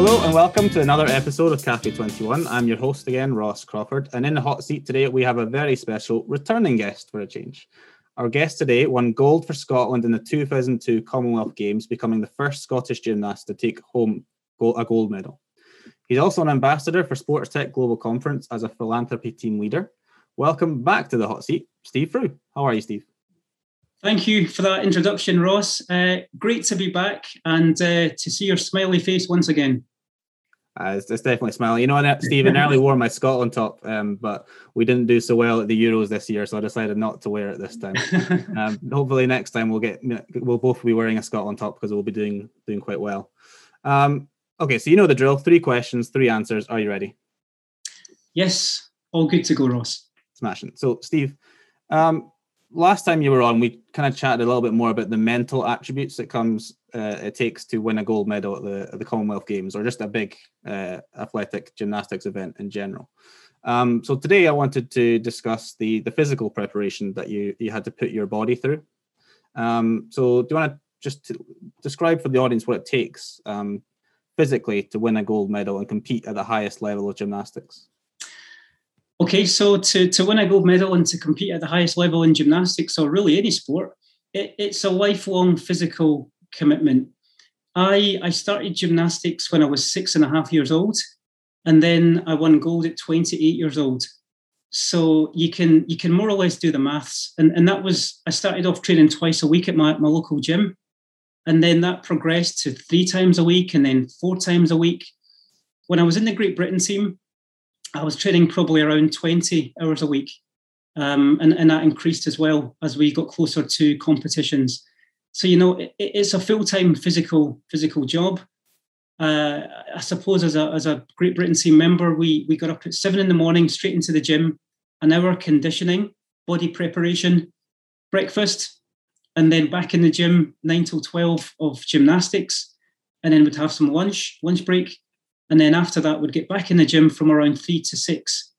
Hello and welcome to another episode of Cafe 21. I'm your host again, Ross Crawford, and in the hot seat today we have a very special returning guest for a change. Our guest today won gold for Scotland in the 2002 Commonwealth Games, becoming the first Scottish gymnast to take home a gold medal. He's also an ambassador for Sports Tech Global Conference as a philanthropy team leader. Welcome back to the hot seat, Steve Frew. How are you, Steve? Thank you for that introduction, Ross. Uh, great to be back and uh, to see your smiley face once again. Uh, it's, it's, definitely smiling. You know, Steve, I nearly wore my Scotland top, um, but we didn't do so well at the Euros this year, so I decided not to wear it this time. um, hopefully, next time we'll get we'll both be wearing a Scotland top because we'll be doing doing quite well. Um, okay, so you know the drill. Three questions, three answers. Are you ready? Yes, all good to go, Ross. Smashing. So, Steve, um, last time you were on, we kind of chatted a little bit more about the mental attributes that comes uh, it takes to win a gold medal at the, at the Commonwealth Games or just a big uh, athletic gymnastics event in general. Um, so today I wanted to discuss the the physical preparation that you you had to put your body through. Um, so do you want to just describe for the audience what it takes um, physically to win a gold medal and compete at the highest level of gymnastics? Okay, so to, to win a gold medal and to compete at the highest level in gymnastics or really any sport, it, it's a lifelong physical commitment. I, I started gymnastics when I was six and a half years old, and then I won gold at 28 years old. So you can you can more or less do the maths. And, and that was I started off training twice a week at my, my local gym. And then that progressed to three times a week and then four times a week. When I was in the Great Britain team, I was training probably around 20 hours a week. Um, and, and that increased as well as we got closer to competitions. So, you know, it, it's a full time physical physical job. Uh, I suppose as a, as a Great Britain team member, we, we got up at seven in the morning, straight into the gym, an hour conditioning, body preparation, breakfast, and then back in the gym, nine till 12 of gymnastics. And then we'd have some lunch, lunch break, and then after that would get back in the gym from around three to six.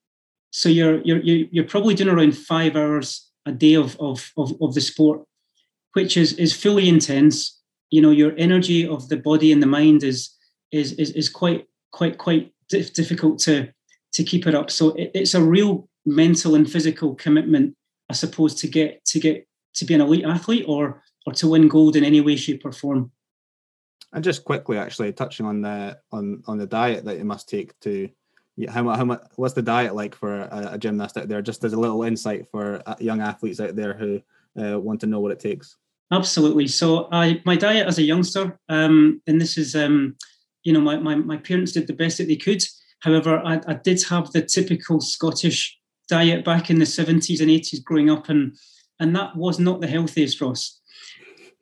So you're you're you're probably doing around five hours a day of of of, of the sport which is is fully intense. You know your energy of the body and the mind is is is, is quite quite quite difficult to to keep it up. So it, it's a real mental and physical commitment i suppose to get to get to be an elite athlete or or to win gold in any way shape or form and just quickly, actually touching on the on on the diet that you must take to how much, how much what's the diet like for a, a, gymnast out there? Just as a little insight for uh, young athletes out there who uh, want to know what it takes. Absolutely. So i my diet as a youngster um, and this is um, you know my, my, my parents did the best that they could. However I, I did have the typical scottish diet back in the 70s and 80s growing up and and that was not the healthiest ross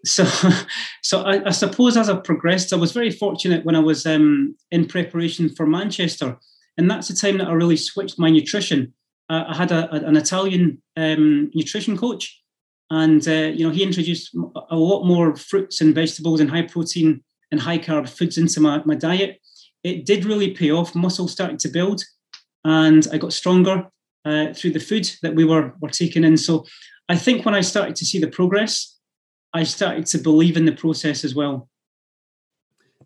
so so I, I, suppose as I progressed, I was very fortunate when I was um, in preparation for Manchester, and that's the time that I really switched my nutrition. Uh, I had a, an Italian um, nutrition coach, and uh, you know he introduced a lot more fruits and vegetables and high protein and high carb foods into my, my diet. It did really pay off. Muscle started to build, and I got stronger uh, through the food that we were were taking in. So I think when I started to see the progress I started to believe in the process as well.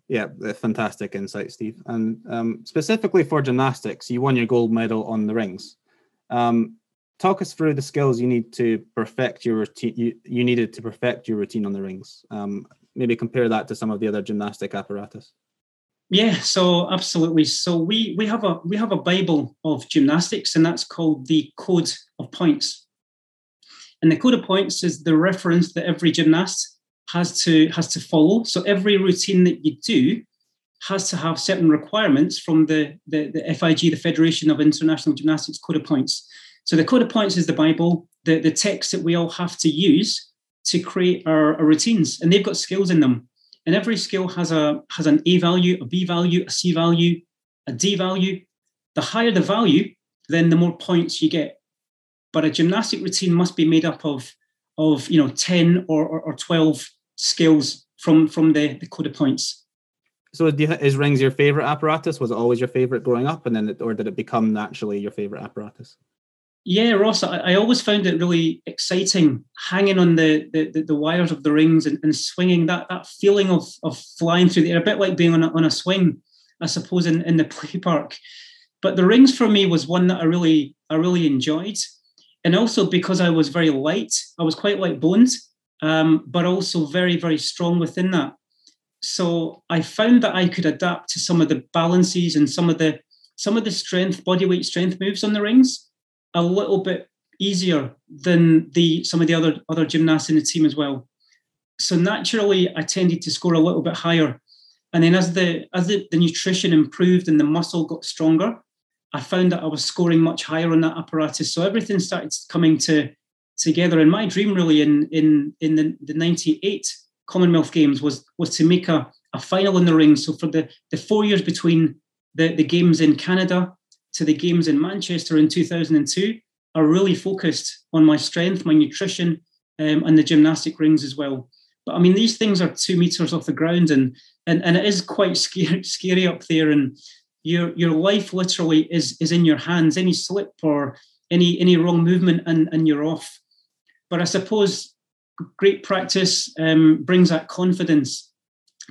Yeah, fantastic insight, Steve. And um, specifically for gymnastics, you won your gold medal on the rings. Um, talk us through the skills you need to perfect your routine. You, you needed to perfect your routine on the rings. Um, maybe compare that to some of the other gymnastic apparatus. Yeah, so absolutely. So we we have a we have a Bible of gymnastics, and that's called the Code of Points. And the code of points is the reference that every gymnast has to has to follow. So every routine that you do has to have certain requirements from the, the, the FIG, the Federation of International Gymnastics Code of Points. So the Code of Points is the Bible, the, the text that we all have to use to create our, our routines. And they've got skills in them. And every skill has a has an A value, a B value, a C value, a D value. The higher the value, then the more points you get but a gymnastic routine must be made up of of you know 10 or, or, or 12 skills from from the, the code of points. So is rings your favorite apparatus? Was it always your favorite growing up and then it, or did it become naturally your favorite apparatus? Yeah ross i, I always found it really exciting hanging on the the, the wires of the rings and, and swinging that that feeling of of flying through the air a bit like being on a, on a swing I suppose, in, in the play park. But the rings for me was one that I really I really enjoyed, and also because I was very light, I was quite light bones, um, but also very very strong within that. So I found that I could adapt to some of the balances and some of the some of the strength body weight strength moves on the rings a little bit easier than the some of the other other gymnasts in the team as well. So naturally, I tended to score a little bit higher. And then as the as the, the nutrition improved and the muscle got stronger, I found that I was scoring much higher on that apparatus. So everything started coming to together. And my dream really in in in the, the 98 Commonwealth Games was was to make a, a final in the ring. So for the, the four years between the, the games in Canada to the games in Manchester in 2002, I really focused on my strength, my nutrition, um, and the gymnastic rings as well. But I mean, these things are two meters off the ground, and and, and it is quite scary, scary up there. And your your life literally is is in your hands. Any slip or any any wrong movement, and and you're off. But I suppose great practice um, brings that confidence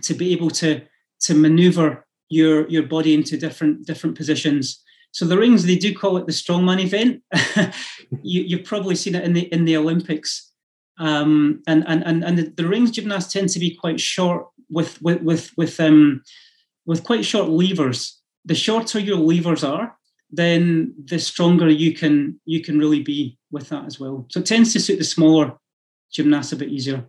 to be able to to maneuver your your body into different different positions. So the rings they do call it the strongman event. you, have probably seen it in the in the Olympics. Um, and and and and the, the rings gymnasts tend to be quite short with with with with um with quite short levers the shorter your levers are, then the stronger you can you can really be with that as well. So it tends to suit the smaller gymnasts a bit easier.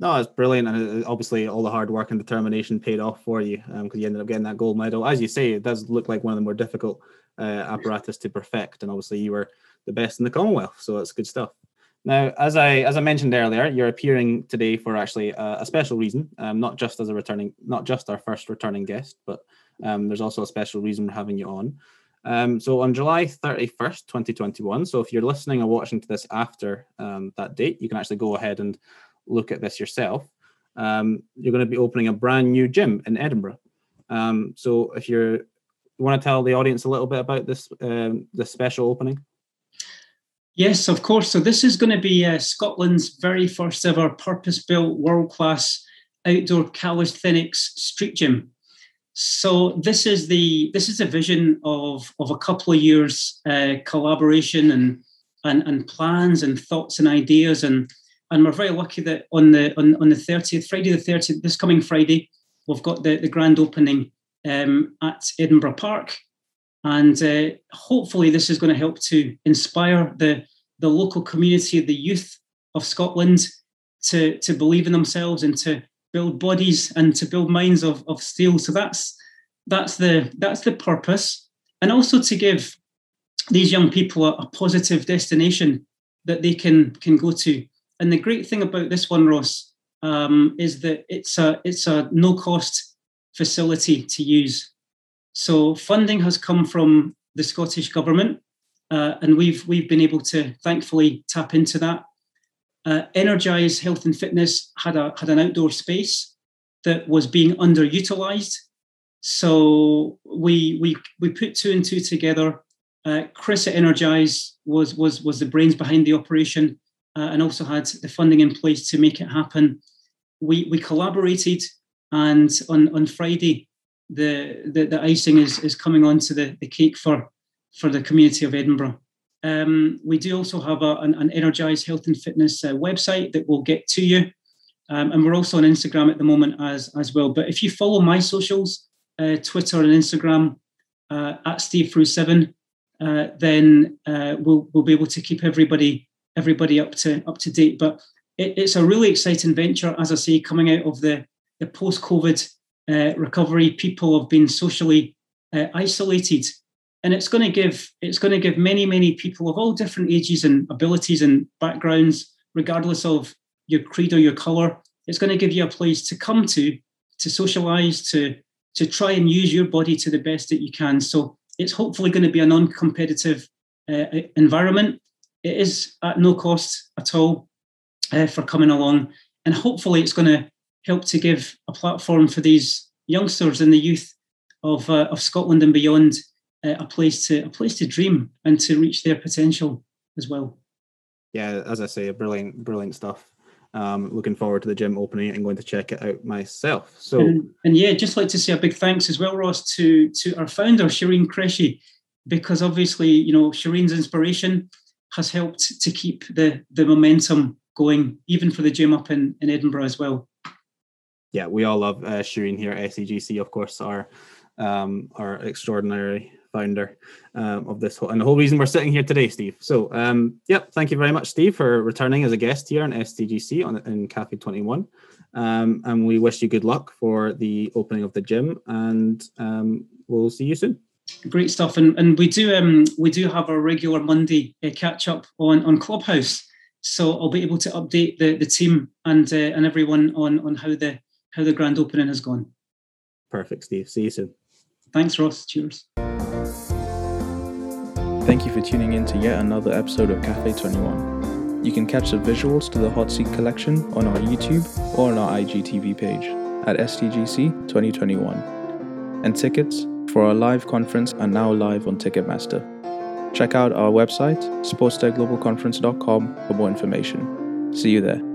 No, it's brilliant, and obviously all the hard work and determination paid off for you because um, you ended up getting that gold medal. As you say, it does look like one of the more difficult uh, apparatus to perfect, and obviously you were the best in the Commonwealth, so it's good stuff. Now, as I as I mentioned earlier, you're appearing today for actually a, a special reason, um, not just as a returning, not just our first returning guest, but um, there's also a special reason we're having you on. Um, so on July 31st, 2021, so if you're listening or watching to this after um, that date, you can actually go ahead and look at this yourself. Um, you're going to be opening a brand new gym in Edinburgh. Um, so if you want to tell the audience a little bit about this um, this special opening? Yes, of course. So this is going to be uh, Scotland's very first ever purpose-built, world-class outdoor calisthenics street gym. So this is the this is a vision of of a couple of years uh, collaboration and, and and plans and thoughts and ideas. And and we're very lucky that on the on, on the 30th Friday the 30th this coming Friday we've got the, the grand opening um, at Edinburgh Park. And uh, hopefully this is going to help to inspire the the local community the youth of Scotland to to believe in themselves and to build bodies and to build minds of, of steel. So that's that's the that's the purpose, and also to give these young people a, a positive destination that they can can go to. And the great thing about this one, Ross, um, is that it's a it's a no cost facility to use. So funding has come from the Scottish government, uh, and we've we've been able to thankfully tap into that uh, Energize Health and Fitness had a had an outdoor space that was being underutilized. So we we we put two and two together. Uh, Chris at Energize was was was the brains behind the operation, uh, and also had the funding in place to make it happen. We we collaborated, and on on Friday, the the, the icing is is coming onto the the cake for for the community of Edinburgh. Um, we do also have a, an, an Energize Health and Fitness uh, website that will get to you. Um, and we're also on Instagram at the moment as, as well. But if you follow my socials, uh, Twitter and Instagram uh, at Steve Frew Seven, uh, then uh, we'll, we'll be able to keep everybody everybody up to up to date. But it, it's a really exciting venture, as I say, coming out of the, the post-COVID uh, recovery. People have been socially isolated and it's going to give it's going to give many many people of all different ages and abilities and backgrounds regardless of your creed or your color it's going to give you a place to come to to socialize to to try and use your body to the best that you can. So it's hopefully going to be a non-competitive uh, environment. It is at no cost at all uh, for coming along. And hopefully it's going to help to give a platform for these youngsters and the youth of, uh, of scotland and beyond uh, a place to a place to dream and to reach their potential as well. Yeah, as I say, brilliant, brilliant stuff. Um, looking forward to the gym opening and going to check it out myself. So, and, and, yeah, just like to say a big thanks as well, Ross, to to our founder Shireen Qureshi, because obviously you know Shireen's inspiration has helped to keep the the momentum going, even for the gym up in in Edinburgh as well. Yeah, we all love uh, Shireen here at STGC, of course, our um, our extraordinary founder um, of this whole, and the whole reason we're sitting here today, Steve. So, um, yep, thank you very much, Steve, for returning as a guest here on STGC on in Cafe Twenty One, um, and we wish you good luck for the opening of the gym, and um, we'll see you soon. Great stuff, and and we do um we do have our regular Monday uh, catch up on on Clubhouse, so I'll be able to update the the team and uh, and everyone on on how the how the grand opening has gone. Perfect, Steve. See you soon. Thanks, Ross. Cheers. Thank you for tuning in to yet another episode of Cafe 21. You can catch the visuals to the Hot Seat collection on our YouTube or on our IGTV page at STGC 2021. And tickets for our live conference are now live on Ticketmaster. Check out our website, sportstechglobalconference.com, for more information. See you there.